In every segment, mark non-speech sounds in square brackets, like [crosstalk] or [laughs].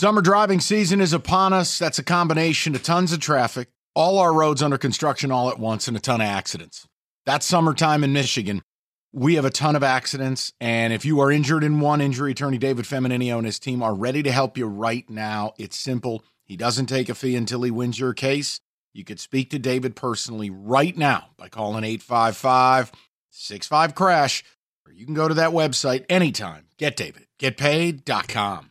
Summer driving season is upon us. That's a combination of tons of traffic, all our roads under construction all at once, and a ton of accidents. That's summertime in Michigan. We have a ton of accidents, and if you are injured in one, injury attorney David Feminino and his team are ready to help you right now. It's simple. He doesn't take a fee until he wins your case. You could speak to David personally right now by calling 855 65 Crash, or you can go to that website anytime. Get David. GetPaid.com.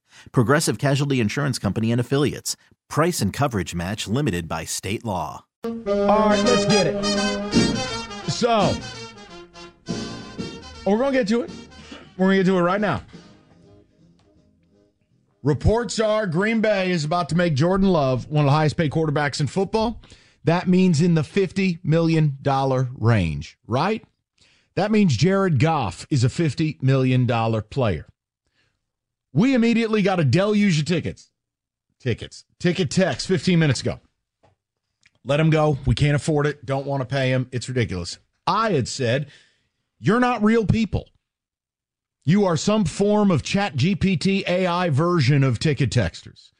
Progressive Casualty Insurance Company and Affiliates. Price and coverage match limited by state law. All right, let's get it. So, we're going to get to it. We're going to get to it right now. Reports are Green Bay is about to make Jordan Love one of the highest paid quarterbacks in football. That means in the $50 million range, right? That means Jared Goff is a $50 million player. We immediately got a deluge of tickets. Tickets. Ticket text 15 minutes ago. Let him go. We can't afford it. Don't want to pay him. It's ridiculous. I had said, You're not real people. You are some form of chat GPT AI version of ticket texters.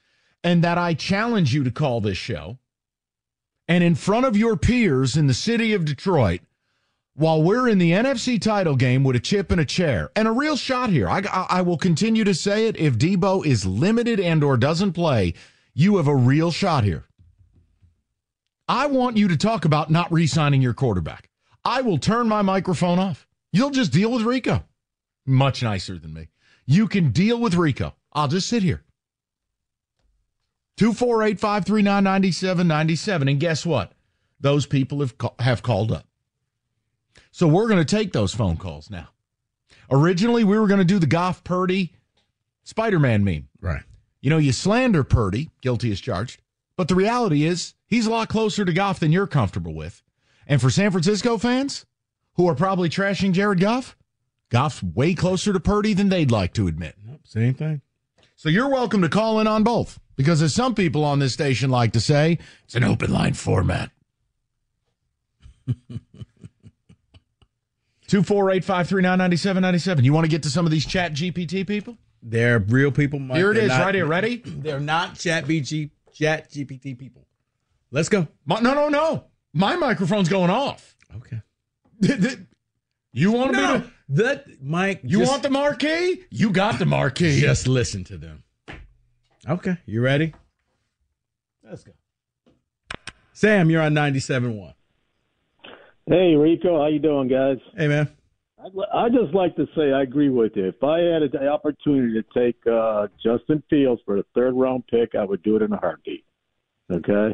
And that I challenge you to call this show. And in front of your peers in the city of Detroit, while we're in the NFC title game with a chip and a chair and a real shot here. I, I, will continue to say it. If Debo is limited and or doesn't play, you have a real shot here. I want you to talk about not re-signing your quarterback. I will turn my microphone off. You'll just deal with Rico. Much nicer than me. You can deal with Rico. I'll just sit here. 248 539 9797. And guess what? Those people have, have called up. So we're going to take those phone calls now. Originally, we were going to do the Goff Purdy Spider Man meme. Right. You know, you slander Purdy, guilty as charged. But the reality is, he's a lot closer to Goff than you're comfortable with. And for San Francisco fans who are probably trashing Jared Goff, Goff's way closer to Purdy than they'd like to admit. Nope, same thing. So you're welcome to call in on both because, as some people on this station like to say, it's an open line format. [laughs] 248 539 9797. You want to get to some of these chat GPT people? They're real people. Mike. Here it they're is, not, right here. Ready? They're not chat BG, chat GPT people. Let's go. My, no, no, no. My microphone's going off. Okay. [laughs] you want to no, me to? That Mike. You just, want the marquee? You got the marquee. Just listen to them. Okay, you ready? Let's go. Sam, you're on 97.1. Hey Rico, how you doing, guys? Hey man. I just like to say I agree with you. If I had the opportunity to take uh, Justin Fields for a third round pick, I would do it in a heartbeat. Okay.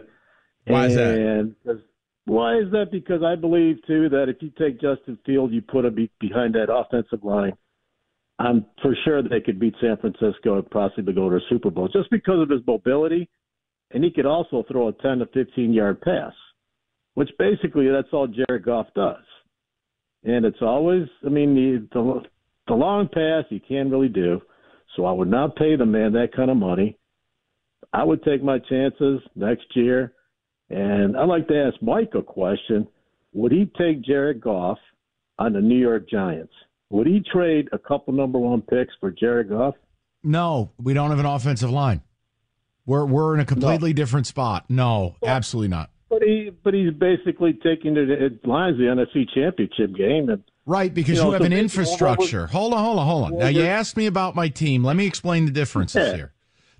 Why and is that? Why is that? Because I believe too that if you take Justin Fields, you put him behind that offensive line. I'm for sure they could beat San Francisco and possibly go to a Super Bowl just because of his mobility, and he could also throw a 10 to 15 yard pass which basically that's all Jared Goff does. And it's always, I mean, the, the, the long pass he can't really do. So I would not pay the man that kind of money. I would take my chances next year. And I'd like to ask Mike a question. Would he take Jared Goff on the New York Giants? Would he trade a couple number one picks for Jared Goff? No, we don't have an offensive line. We're we're in a completely no. different spot. No, well, absolutely not. But he, but he's basically taking the lines the NFC Championship game, and right because you, know, you have an infrastructure. Was, hold on, hold on, hold on. Now you asked me about my team. Let me explain the differences yeah. here.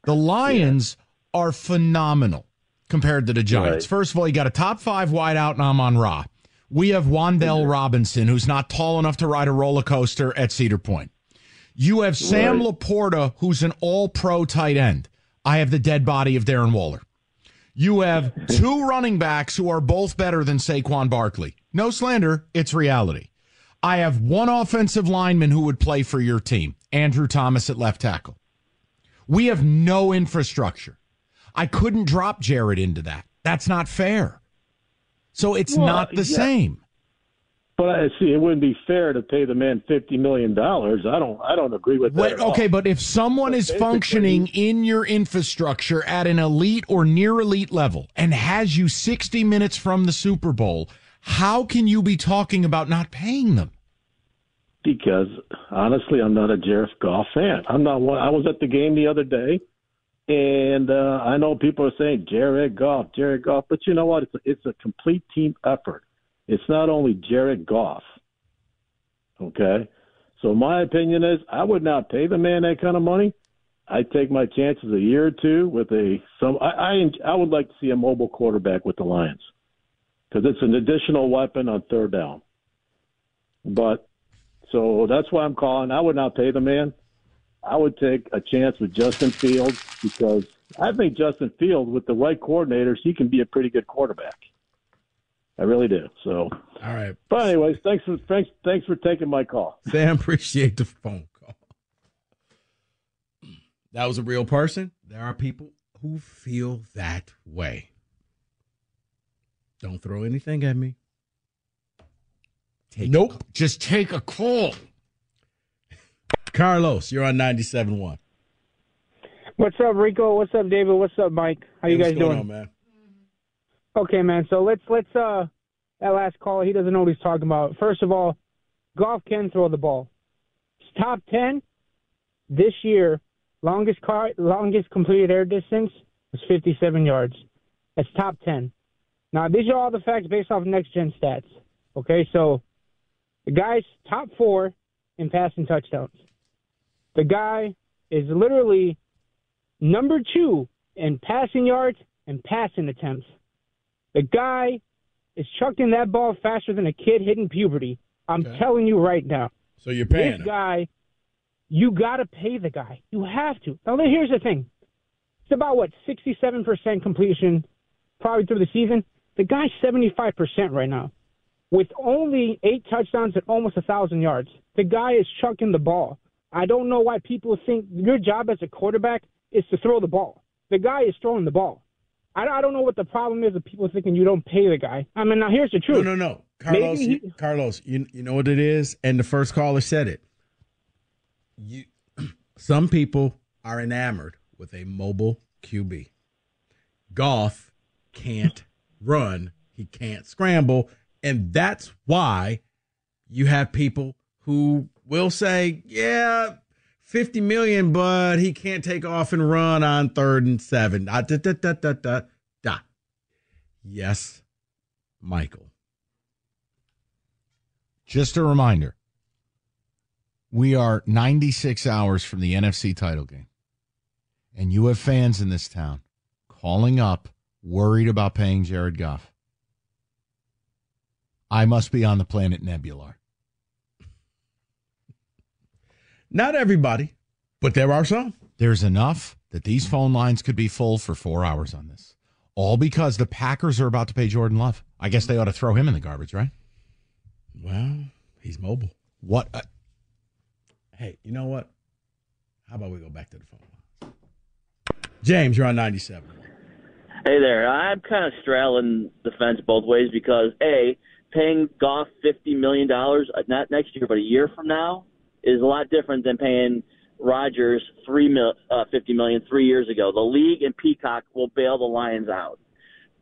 The Lions yeah. are phenomenal compared to the Giants. Right. First of all, you got a top five wideout in Amon Ra. We have Wan'Dale yeah. Robinson, who's not tall enough to ride a roller coaster at Cedar Point. You have Sam right. LaPorta, who's an all pro tight end. I have the dead body of Darren Waller. You have two running backs who are both better than Saquon Barkley. No slander, it's reality. I have one offensive lineman who would play for your team, Andrew Thomas at left tackle. We have no infrastructure. I couldn't drop Jared into that. That's not fair. So it's Well, not the yeah. same. But I see it wouldn't be fair to pay the man fifty million dollars. I don't. I don't agree with that. Wait, at all. okay, but if someone But is functioning in your infrastructure at an elite or near elite level and has you 60 minutes from the Super Bowl, how can you be talking about not paying them? because honestly, I'm not a Jared Goff fan. I'm not one. I was at the game the other day, and uh, I know people are saying Jared Goff, Jared Goff, but you know what? It's a, it's a complete team effort. It's not only Jared Goff. Okay, so my opinion is I would not pay the man that kind of money. I'd take my chances a year or two with a some. I I, I would like to see a mobile quarterback with the Lions because it's an additional weapon on third down. But so that's why I'm calling. I would not pay the man. I would take a chance with Justin Fields because I think Justin Fields, with the right coordinators, he can be a pretty good quarterback. I really do. So, All right. but anyways, thanks for thanks thanks for taking my call. Sam, [laughs] appreciate the phone call. That was a real person. There are people who feel that way. Don't throw anything at me. Take Nope. Just take a call. Carlos, you're on 97.1. What's up, Rico? What's up, David? What's up, Mike? How you guys what's going doing? on, man? Okay, man. So let's let's uh that last call. He doesn't know what he's talking about. First of all, Goff can throw the ball. It's top ten this year. Longest car, longest completed air distance was 57 yards. That's top ten. Now these are all the facts based off next gen stats. Okay, so the guy's top four in passing touchdowns. The guy is literally number two in passing yards and passing attempts. The guy is chucking that ball faster than a kid hitting puberty. I'm Okay. telling you right now. So you're paying This him. guy, you got to pay the guy. You have to. Now, here's the thing. It's about, what, 67% completion probably through the season. The guy's 75% right now with only eight touchdowns and almost a 1,000 yards. The guy is chucking the ball. I don't know why people think your job as a quarterback is to throw the ball. The guy is throwing the ball. I don't, I don't know what the problem is of people thinking you don't pay the guy. I mean, now here's the truth. no, no. no. Carlos, he- Carlos, you, you know what it is? And the first caller said it. You, [clears throat] some people are enamored with a mobile QB. Goff can't run, he can't scramble. And that's why you have people who will say, yeah, 50 million, but he can't take off and run on third and seven. Da, da, da, da, da, da, da. Yes, Michael. Just a reminder we are 96 hours from the NFC title game. And you have fans in this town calling up, worried about paying Jared Goff. I must be on the planet Nebular. Not everybody, but there are some. There's enough that these phone lines could be full for four hours on this. All because the Packers are about to pay Jordan Love. I guess they ought to throw him in the garbage, right? Well, he's mobile. What? uh, Hey, you know what? How about we go back to the phone lines? James, you're on 97. Hey there. I'm kind of straddling the fence both ways because a paying Goff fifty million dollars uh, not next year but a year from now is a lot different than paying Rodgers three mil, uh, fifty million three years ago. The league and Peacock will bail the Lions out.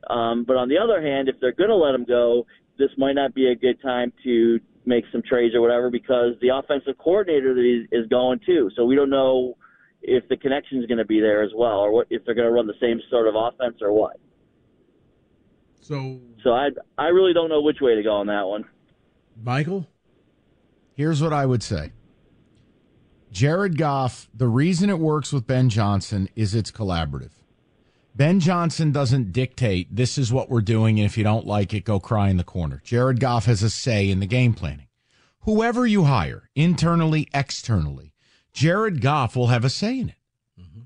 Um, but on the other hand, if they're going to let him go, this might not be a good time to make some trades or whatever because the offensive coordinator is, is going too. So we don't know if the connection is going to be there as well, or what, if they're going to run the same sort of offense or what. So, So I I really don't know which way to go on that one. Michael? Here's what I would say Jared Goff, the reason it works with Ben Johnson is it's collaborative. Ben Johnson doesn't dictate this is what we're doing, and if you don't like it, go cry in the corner. Jared Goff has a say in the game planning. Whoever you hire, internally, externally, Jared Goff will have a say in it.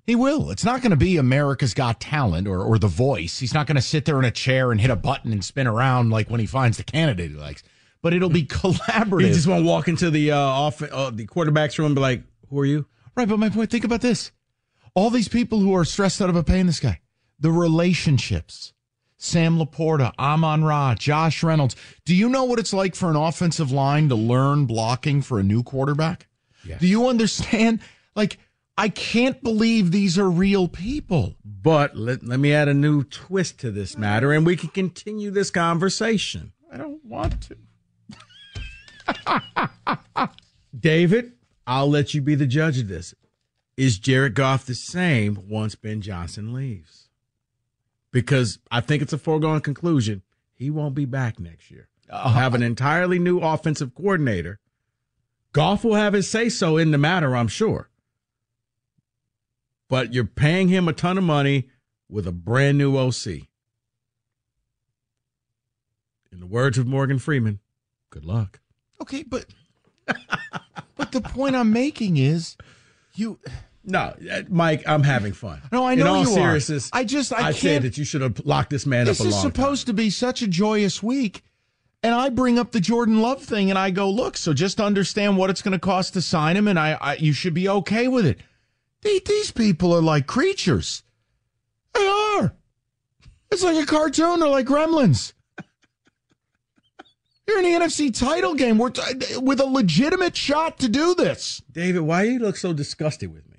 He will. It's not going to be America's Got Talent or, or The Voice. He's not going to sit there in a chair and hit a button and spin around like when he finds the candidate he likes. But it'll be [laughs] collaborative. You just won't walk into the uh, off uh, the quarterback's room and be like, "Who are you?" Right, but my point, think about this. All these people who are stressed out about paying this guy, the relationships. Sam LaPorta, Amon Ra, Josh Reynolds. Do you know what it's like for an offensive line to learn blocking for a new quarterback? Yes. Do you understand? Like, I can't believe these are real people. But let, let me add a new twist to this matter and we can continue this conversation. I don't want to. [laughs] David, I'll let you be the judge of this. Is Jared Goff the same once Ben Johnson leaves? Because I think it's a foregone conclusion. He won't be back next year. I'll have an entirely new offensive coordinator. Goff will have his say so in the matter, I'm sure. But you're paying him a ton of money with a brand new OC. In the words of Morgan Freeman, good luck. Okay, but but the point I'm making is you No, uh, Mike, I'm having fun. No, I In know all you are. seriousness, I just- I I can't- said that you should have locked this man this up This is supposed time. to be such a joyous week. And I bring up the Jordan Love thing and I go, look, so just understand what it's going to cost to sign him and I, I you should be okay with it. These people are like creatures. They are. It's like a cartoon. They're like gremlins. You're in the NFC title game. We're t- with a legitimate shot to do this. David, why you look so disgusted with me?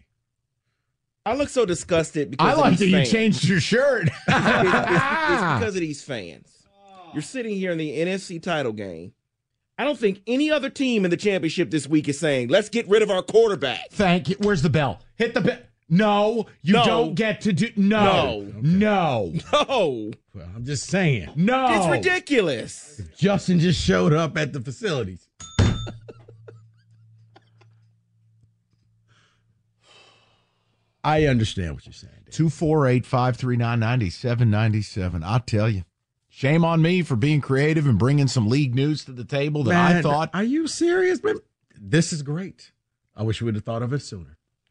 I look so disgusted because I of like that these you changed your shirt. [laughs] It's, it's- it's [laughs] because of these fans. You're sitting here in the NFC title game. I don't think any other team in the championship this week is saying, "Let's get rid of our quarterback." Thank you. Where's the bell? Hit the bell. No, you No. don't get to do. No, no, No, Well, I'm just saying. no. it's ridiculous. Justin just showed up at the facilities. [laughs] I understand what you're saying. Dave. 248 539 9797. I'll tell you. Shame on me for being creative and bringing some league news to the table that I thought. Are you serious, man? This is great. I wish we would have thought of it sooner.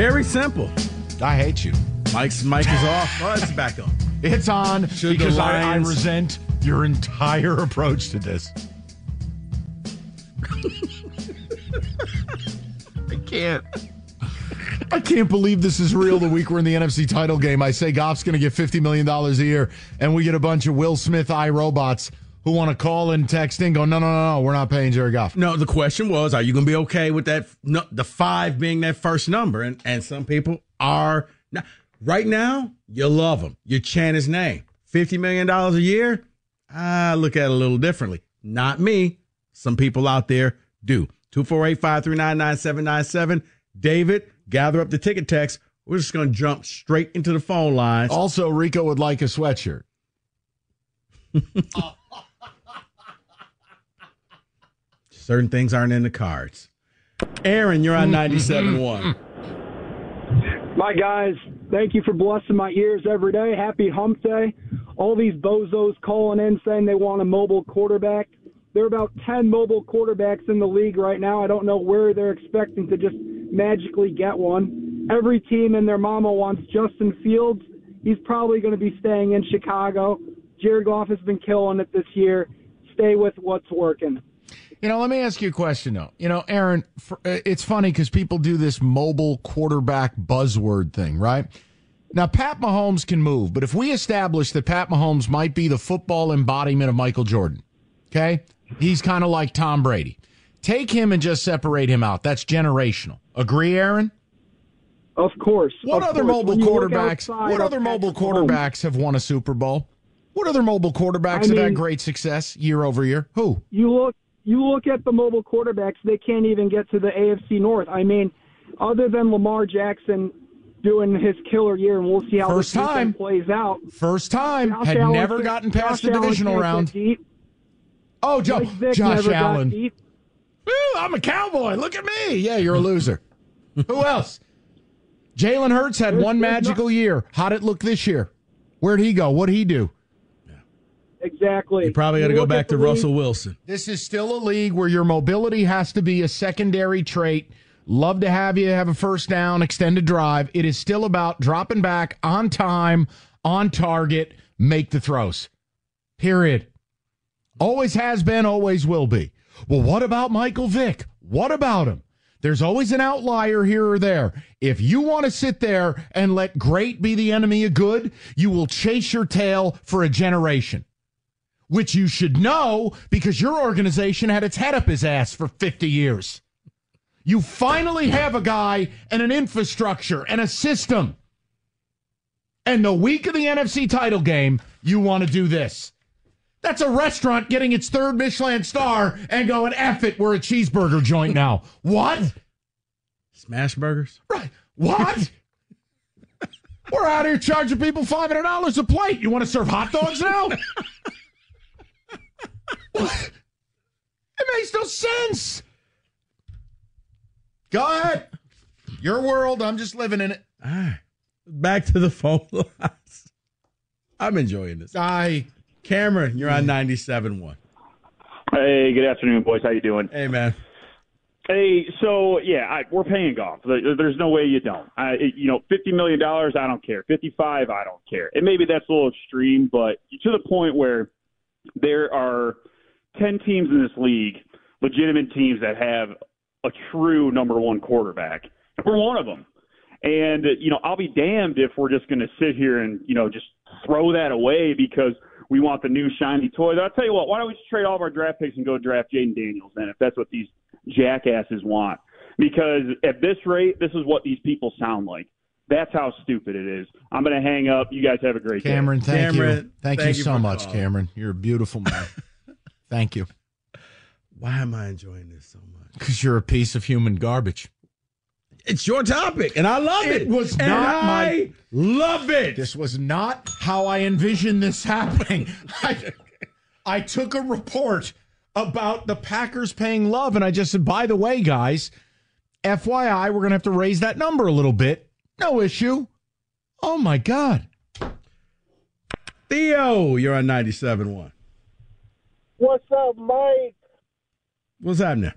Very simple. I hate you. Mike's mic is off. [laughs] Oh, it's back on. It's on Should because I, I resent your entire approach to this. I can't. I can't believe this is real. The week we're in the NFC title game, I say Goff's going to get fifty million dollars a year, and we get a bunch of Will Smith i robots who want to call and text in, go, no, no, no, no, we're not paying Jared Goff. No, the question was, are you going to be okay with that? No, the five being that first number, and and some people are. Not. Right now, you love him. You chant his name. Fifty million dollars a year. I look at it a little differently. Not me. Some people out there do. Two four eight five three nine nine seven nine seven. David, gather up the ticket text. We're just going to jump straight into the phone lines. Also, Rico would like a sweatshirt. [laughs] [laughs] Oh, Certain things aren't in the cards. Aaron, you're on mm-hmm. 97.1. My guys, thank you for blessing my ears every day. Happy hump day. All these bozos calling in saying they want a mobile quarterback. There are about 10 mobile quarterbacks in the league right now. I don't know where they're expecting to just magically get one. Every team and their mama wants Justin Fields. He's probably going to be staying in Chicago. Jared Goff has been killing it this year. Stay with what's working. You know, let me ask you a question though. You know, Aaron, for, uh, it's funny because people do this mobile quarterback buzzword thing, right? Now, Pat Mahomes can move, but if we establish that Pat Mahomes might be the football embodiment of Michael Jordan, okay, he's kind of like Tom Brady. Take him and just separate him out. That's generational. Agree, Aaron? Of course. What of other course. mobile When you look quarterbacks? What other mobile quarterbacks have won a Super Bowl? What other mobile quarterbacks I have had great success year over year? Who? You look. You look at the mobile quarterbacks; they can't even get to the AFC North. I mean, other than Lamar Jackson doing his killer year, and we'll see how First this weekend time. plays out. First time Josh had Allen never can't- gotten past Josh the divisional can't round. deep. Oh, Joe, Mike Vick Josh Allen. deep. Woo, I'm a cowboy. Look at me. Yeah, you're a loser. [laughs] Who else? Jalen Hurts had There's- one there's magical year. How'd it look this year? Where'd he go? What'd he do? Exactly. You probably got to go back to league- Russell Wilson. This is still a league where your mobility has to be a secondary trait. Love to have you have a first down, extended drive. It is still about dropping back on time, on target, make the throws. Period. Always has been, always will be. Well, what about Michael Vick? What about him? There's always an outlier here or there. If you want to sit there and let great be the enemy of good, you will chase your tail for a generation which you should know because your organization had its head up his ass for 50 years. You finally have a guy and an infrastructure and a system. And the week of the NFC title game, you want to do this. That's a restaurant getting its third Michelin star and going, F it, we're a cheeseburger joint now. What? Smash burgers. Right. What? [laughs] we're out here charging people $500 a plate. You want to serve hot dogs now? [laughs] What? It makes no sense. Go ahead. Your world. I'm just living in it. All right. Back to the phone [laughs] lines. I'm enjoying this. I Cameron, you're on 97.1. Hey, good afternoon, boys. How you doing? Hey, man. Hey, so yeah, I, we're paying Goff. There's no way you don't. I, it- you know, fifty million dollars, I don't care. Fifty-five, I don't care. And maybe that's a little extreme, but to the point where there are ten teams in this league, legitimate teams that have a true number one quarterback. We're one of them. And you know, I'll be damned if we're just going to sit here and you know just throw that away because we want the new shiny toy. I'll tell you what. Why don't we just trade all of our draft picks and go draft Jayden Daniels then, if that's what these jackasses want? Because at this rate, this is what these people sound like. That's how stupid it is. I'm going to hang up. You guys have a great day. Cameron, thank you. Thank, thank you you so much, calling. Cameron. You're a beautiful man. [laughs] thank you. Why am I enjoying this so much? Because you're a piece of human garbage. It's your topic, and I love it. It was And not I my- love it. This was not how I envisioned this happening. [laughs] I, I took a report about the Packers paying love, and I just said, by the way, guys, FYI, we're going to have to raise that number a little bit. No issue. Oh, my God. Theo, you're on 97.1. What's up, Mike, What's happening?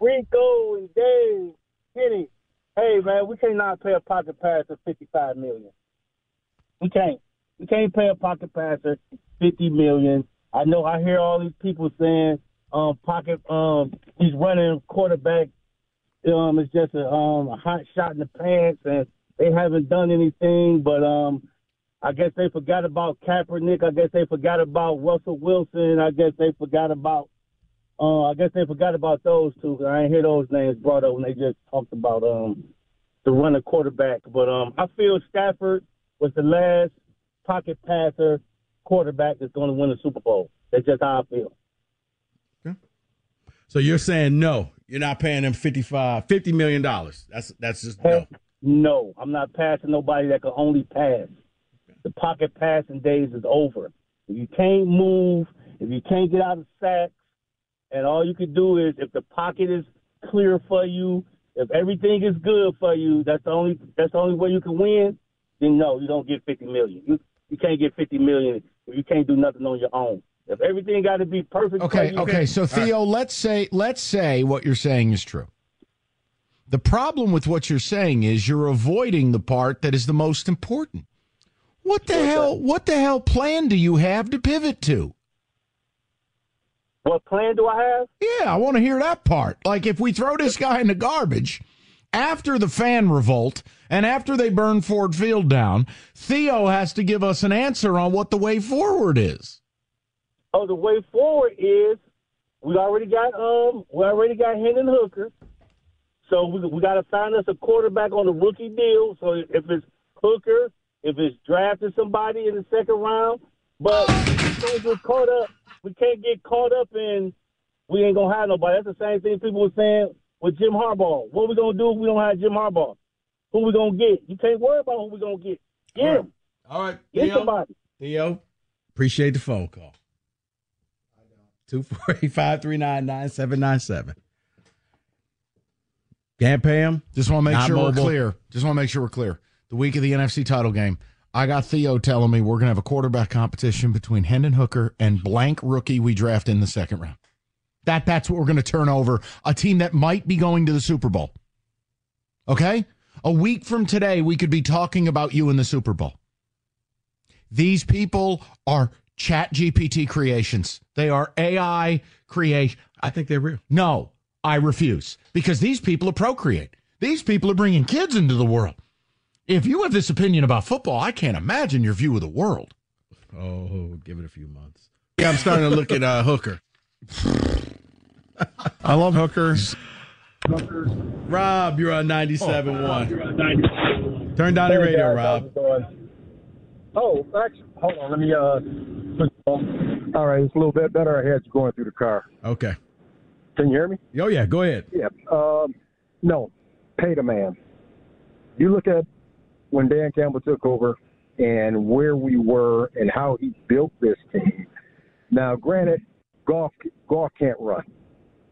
Rico, and Dave, Kenny? Hey, man, we cannot pay a pocket passer fifty-five million. We can't. We can't pay a pocket passer fifty million. I know. I hear all these people saying, um, pocket, um, he's running quarterback. Um, it's just a um a hot shot in the pants, and they haven't done anything. But um, I guess they forgot about Kaepernick. I guess they forgot about Russell Wilson. I guess they forgot about uh, I guess they forgot about those two. I ain't hear those names brought up when they just talked about um the running quarterback. But um, I feel Stafford was the last pocket passer quarterback that's going to win the Super Bowl. That's just how I feel. Okay. So you're saying no, you're not paying them 55, 50 million dollars. That's that's just no. No, I'm not passing nobody that can only pass. The pocket passing days is over. If you can't move, if you can't get out of sacks, and all you can do is if the pocket is clear for you, if everything is good for you, that's the only that's the only way you can win. Then no, you don't get fifty million. You you can't get fifty million if you can't do nothing on your own. If everything got to be perfect. for Okay, you, okay. So Theo, let's say let's say what you're saying is true. The problem with what you're saying is you're avoiding the part that is the most important. What the hell what the hell plan do you have to pivot to? What plan do I have? Yeah, I want to hear that part. Like if we throw this guy in the garbage after the fan revolt and after they burn Ford Field down, Theo has to give us an answer on what the way forward is. Oh, the way forward is we already got um we already got Hendon Hooker. So we we got to find us a quarterback on the rookie deal. So if it's Hooker, if it's drafting somebody in the second round, but we don't get caught up. We can't get caught up in we ain't gonna have nobody. That's the same thing people were saying with Jim Harbaugh. What we gonna do if we don't have Jim Harbaugh? Who we gonna get? You can't worry about who we gonna get. Get him. All right, Get Theo. somebody. Theo, appreciate the phone call. Two four eight five three nine nine seven nine seven. Can't pay him. Just want to make Not sure we're clear. Just want to make sure we're clear. The week of the NFC title game, I got Theo telling me we're going to have a quarterback competition between Hendon Hooker and blank rookie we draft in the second round. That that's what we're going to turn over a team that might be going to the Super Bowl. Okay? A week from today, we could be talking about you in the Super Bowl. These people are chat GPT creations. They are AI creation. I think they're real. No, I refuse because these people are procreate. These people are bringing kids into the world. If you have this opinion about football, I can't imagine your view of the world. Oh, give it a few months. Yeah, I'm starting to look at uh, Hooker. I love hookers. Hooker. Rob, you're on 97.1. Turn down the Hey, radio, guys, Rob. Oh, actually, hold on. Let me. uh put it on. All right, it's a little bit better. I had you going through the car. Okay. Can you hear me? Oh, yeah, go ahead. Yeah. Um, no, pay the man. You look at when Dan Campbell took over and where we were and how he built this team. Now, granted, Goff Goff can't run.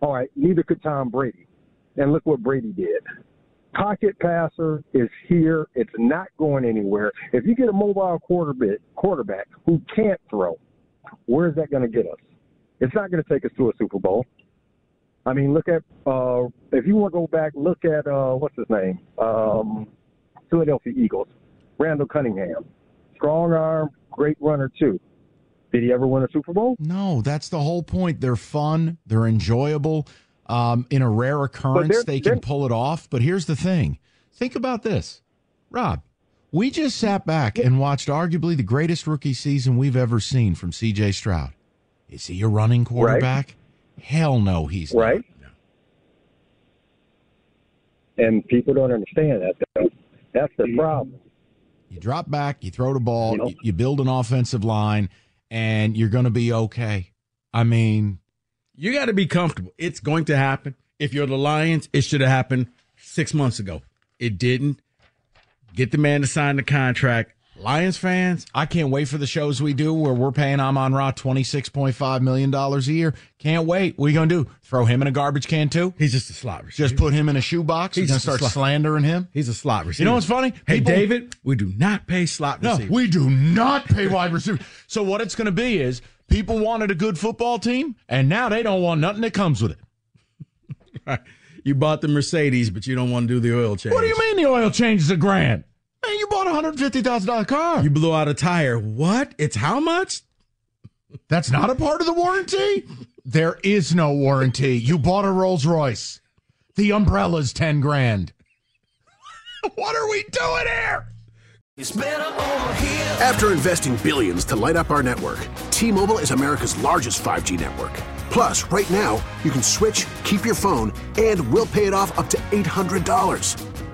All right, neither could Tom Brady. And look what Brady did. Pocket passer is here. It's not going anywhere. If you get a mobile quarterback quarterback who can't throw, where is that going to get us? It's not going to take us to a Super Bowl. I mean, look at uh, if you want to go back, look at uh, what's his name, um, Philadelphia Eagles, Randall Cunningham, strong arm, great runner too. Did he ever win a Super Bowl? No, that's the whole point. They're fun, they're enjoyable. Um, in a rare occurrence, they're- can pull it off. But here's the thing think about this, Rob. We just sat back and watched arguably the greatest rookie season we've ever seen from CJ Stroud. Is he a running quarterback? Hell no, he's right. And people don't understand that. Though. That's the problem. You drop back, you throw the ball, you, you build an offensive line, and you're going to be okay. I mean, You got to be comfortable. It's going to happen. If you're the Lions, it should have happened six months ago. It didn't. Get the man to sign the contract. Lions fans, I can't wait for the shows we do where we're paying Amon Ra $26.5 million a year. Can't wait. What are you going to do? Throw him in a garbage can too? He's just a slot receiver. Just put him in a shoebox? He's going to start slandering him? He's a slot receiver. You know what's funny? Hey, People- David, we do not pay slot No, we do not pay wide receivers. So what it's going to be is people wanted a good football team, and now they don't want nothing that comes with it. [laughs] You bought the Mercedes, but you don't want to do the oil change. What do you mean the oil change is a grand? Man, you bought a $150,000 car. You blew out a tire. What? It's how much? That's not a part of the warranty? There is no warranty. You bought a Rolls Royce. The umbrella's 10 grand. [laughs] what are we doing here? After investing billions to light up our network, T-Mobile is America's largest 5G network. Plus, right now, you can switch, keep your phone, and we'll pay it off up to $800.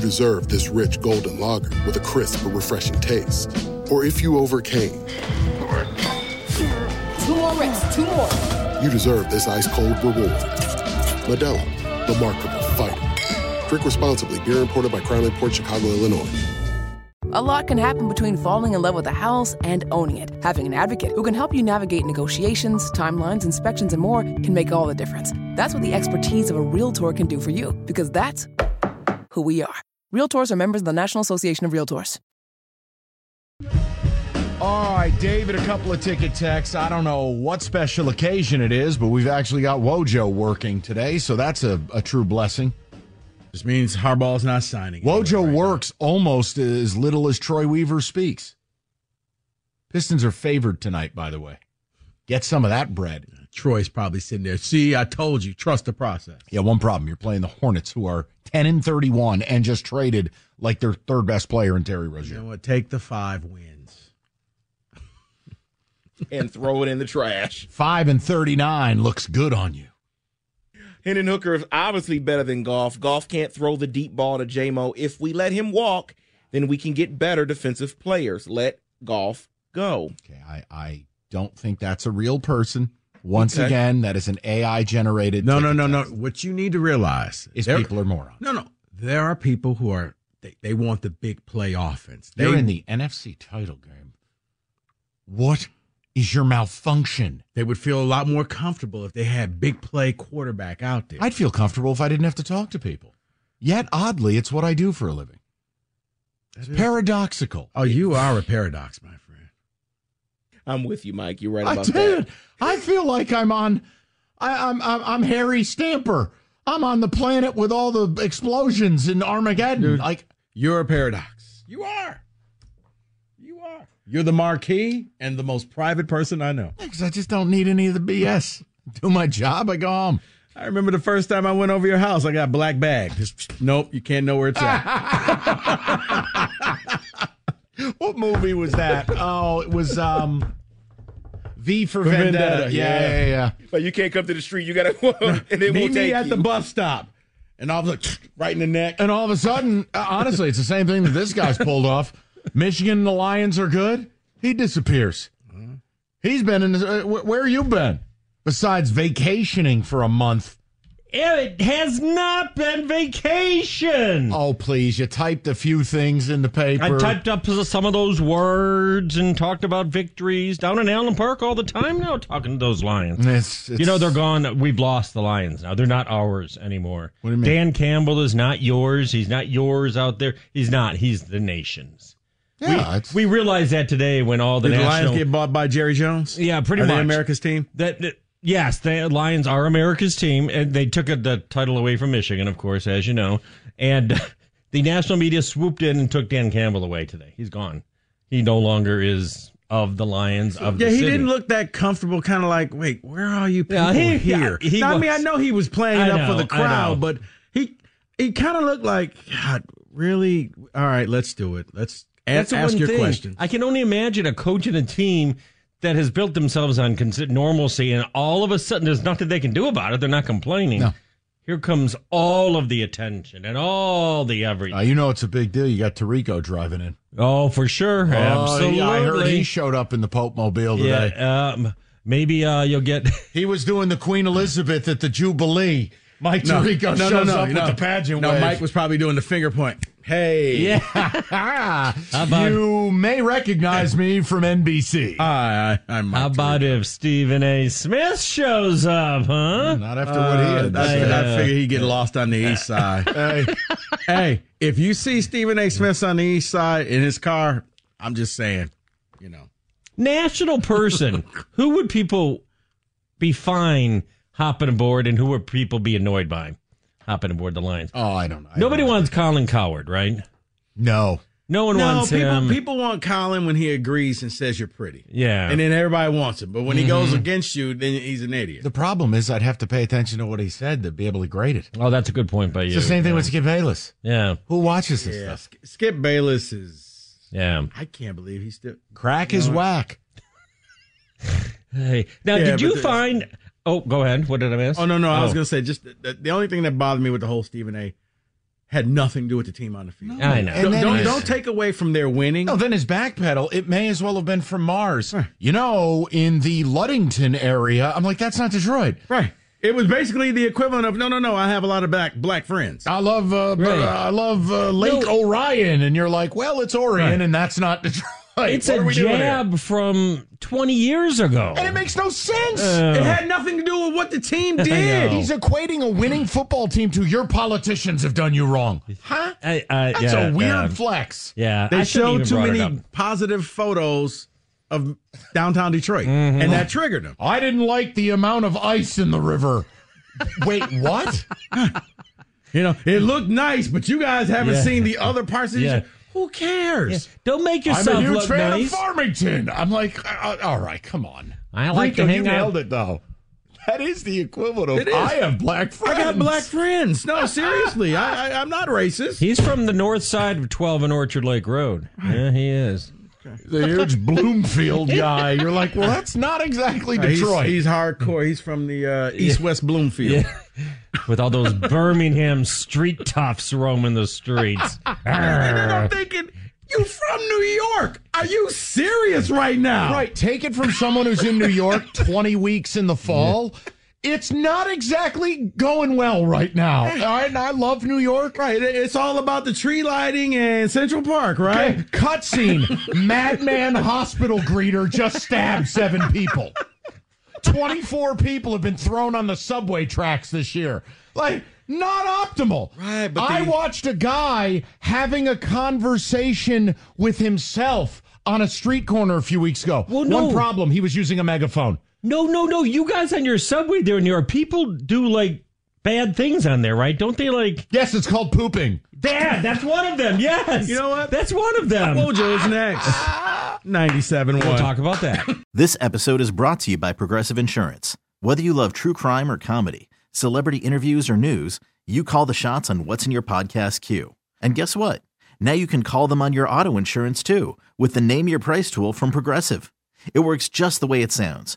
you deserve this rich golden lager with a crisp but refreshing taste. Or if you overcame, Two more reps, two more. you deserve this ice cold reward. Modelo, the mark of a fighter. Drink responsibly. Beer imported by Crown Port Chicago, Illinois. A lot can happen between falling in love with a house and owning it. Having an advocate who can help you navigate negotiations, timelines, inspections, and more can make all the difference. That's what the expertise of a Realtor can do for you, because that's who we are. Realtors are members of the National Association of Realtors. All right, David, a couple of ticket texts. I don't know what special occasion it is, but we've actually got Wojo working today, so that's a, a true blessing. This means Harbaugh's not signing. Wojo works almost as little as Troy Weaver speaks. Pistons are favored tonight, by the way. Get some of that bread. Troy's probably sitting there. See, I told you, trust the process. Yeah, one problem. You're playing the Hornets, who are 10 and 31 and just traded like their third best player in Terry Rozier. You know what? Take the five wins. [laughs] and throw it in the trash. 5 and 39 looks good on you. Hendon Hooker is obviously better than Goff. Goff can't throw the deep ball to JMO. If we let him walk, then we can get better defensive players. Let Goff go. Okay, I, I don't think that's a real person. Once Okay. again, that is an AI generated. No, no, no, no. What you need to realize Is there- people are morons. No, no. There are people who are they, they want the big play offense. They're in the NFC title game. What is your malfunction? They would feel a lot more comfortable if they had big play quarterback out there. I'd feel comfortable if I didn't have to talk to people. Yet, oddly, it's what I do for a living. It's paradoxical. Oh, you are a paradox, my friend. I'm with you, Mike. You're right I about did. that. I feel like I'm on. I, I'm, I'm I'm Harry Stamper. I'm on the planet with all the explosions in Armageddon. like You're a paradox. You are. You are. You're the marquee and the most private person I know. because I just don't need any of the BS. Do my job. I go home. I remember the first time I went over your house, I got black bag. Just, nope, you can't know where it's at. [laughs] What movie was that? [laughs] oh, it was um, V for, For Vendetta. Vendetta, Yeah, yeah. yeah, yeah. But you can't come to the street. You gotta, and then Meet we'll me at you. the bus stop. And all of a right in the neck. And all of a sudden, uh, honestly, it's the same thing that this guy's pulled off. Michigan and the Lions are good. He disappears. He's been in. The, uh, where you been? Besides vacationing for a month. It has not been vacation. Oh, please! You typed a few things in the paper. I typed up some of those words and talked about victories down in Allen Park all the time now, talking to those Lions. It's- you know, they're gone. We've lost the Lions now. They're not ours anymore. What do you mean? Dan Campbell is not yours. He's not yours out there. He's not. He's the nation's. Yeah, we, we realized that today when all the the national Lions get bought by Jerry Jones? yeah, pretty Are much America's team? That, that- yes, the Lions are America's team, and they took the title away from Michigan, of course, as you know. And [laughs] the national media swooped in and took Dan Campbell away today. He's gone. He no longer is of the Lions of Yeah, he city. didn't look that comfortable. Kind of like, wait, where are you people Yeah, he- here? yeah, he Now, I mean, I know he was playing it up for the crowd, but he he kind of looked like, God, really? All right, let's do it. Let's a- ask your thing. question. I can only imagine a coach and a team that has built themselves on normalcy, and all of a sudden, there's nothing they can do about it. They're not complaining. No. Here comes all of the attention and all the everything. Uh, you know it's a big deal. You got Tirico driving in. oh, for sure, Oh, absolutely. yeah, I heard he showed up in the Pope Mobile today. Yeah, um, maybe uh, you'll get. [laughs] He was doing the Queen Elizabeth at the Jubilee. Mike Tirico shows up with the pageant No, wave. Mike was probably doing the finger point. Hey. [laughs] About, you may recognize me from NBC. Hi, I, I'm Mike how about if Stephen A. Smith shows up, huh? Not after what he Uh, had. that's I, I uh, figured he'd get lost on the east side. [laughs] Hey, hey, if you see Stephen A. Smith on the east side in his car, I'm just saying, you know. National person. [laughs] who would people be fine hopping aboard, and who would people be annoyed by hopping aboard the Lions? oh, I don't know. Nobody don't know. wants Colin Cowherd, right? No. No one No, wants people, him. people want Colin when he agrees and says you're pretty. yeah. And then everybody wants him. But when he mm-hmm. goes against you, then he's an idiot. The problem is I'd have to pay attention to what he said to be able to grade it. oh, that's a good point by you. It's the same thing yeah. with Skip Bayless. Yeah. Who watches this yeah, stuff? Skip Bayless is. Yeah. I can't believe he's still. Crack is whack. [laughs] Hey. Now, Yeah, did you the- find. Oh, go ahead. What did I miss? Oh no, no, I was gonna say just the, the only thing that bothered me with the whole Stephen A. had nothing to do with the team on the field. I know. And Don't don't, don't take away from their winning. No, then his backpedal, it may as well have been from Mars. You know, in the Ludington area, I'm like, that's not Detroit. Right. It was basically the equivalent of no, no, no. I have a lot of black black friends. I love uh, Right. uh, I love uh, Lake No. Orion, and you're like, well, it's Orion, Right. and that's not Detroit. It's What a are we doing here? jab from 20 years ago. and it makes no sense. Uh, It had nothing to do with what the team [laughs] did. He's equating a winning football team to your politicians have done you wrong. Huh? I, I, That's yeah, a weird yeah. flex. Yeah, They I shouldn't showed too many positive photos of downtown Detroit, Mm-hmm. and that triggered him. I didn't like the amount of ice in the river. Wait, what? [laughs] You know, it looked nice, but you guys haven't Yeah. seen the other parts of Yeah. Detroit. Who cares? Don't make yourself I'm yourself a huge look fan nice. of Farmington. I'm like, uh, all right, come on. I like to Rico, hang you out. nailed it though. That is the equivalent of I have black friends. I got black friends. No, [laughs] seriously, I, I, I'm not racist. He's from the north side of 12 and Orchard Lake Road. Yeah, he is. The huge Bloomfield [laughs] guy. You're like, well, that's not exactly Uh, he's- Detroit. He's, hardcore. He's from the uh, East West Bloomfield. Yeah. [laughs] With all those Birmingham street toughs roaming the streets. [laughs] And then I'm thinking, you from New York? Are you serious right now? Right. Take it from someone who's in New York 20 weeks in the fall. It's not exactly going well right now. All right. And I love New York. Right. It's all about the tree lighting and Central Park, right? Okay. Cutscene. [laughs] Madman hospital greeter just stabbed seven people. 24 people have been thrown on the subway tracks this year. Like, not optimal. Right, but I watched a guy having a conversation with himself on a street corner a few weeks ago. Well, no. One problem, he was using a megaphone. No, no, no. You guys on your subway there in New York, people do like bad things on there, right? Don't they like. Yes, it's called pooping. Dad, that's one of them. Yes. You know what? That's one of them. Mojo's next. [laughs] 97 We'll 1. talk about that. This episode is brought to you by Progressive Insurance. Whether you love true crime or comedy, celebrity interviews or news, you call the shots on what's in your podcast queue. And guess what? Now you can call them on your auto insurance too with the Name Your Price tool from Progressive. It works just the way it sounds.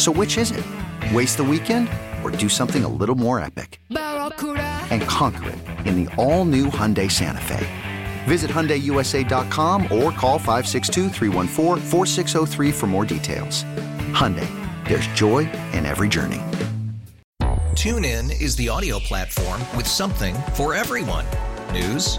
So, which is it? Waste the weekend or do something a little more epic? And conquer it in the all new Hyundai Santa Fe. Visit HyundaiUSA.com or call 562-314-4603 for more details. Hyundai, there's joy in every journey. TuneIn is the audio platform with something for everyone. News,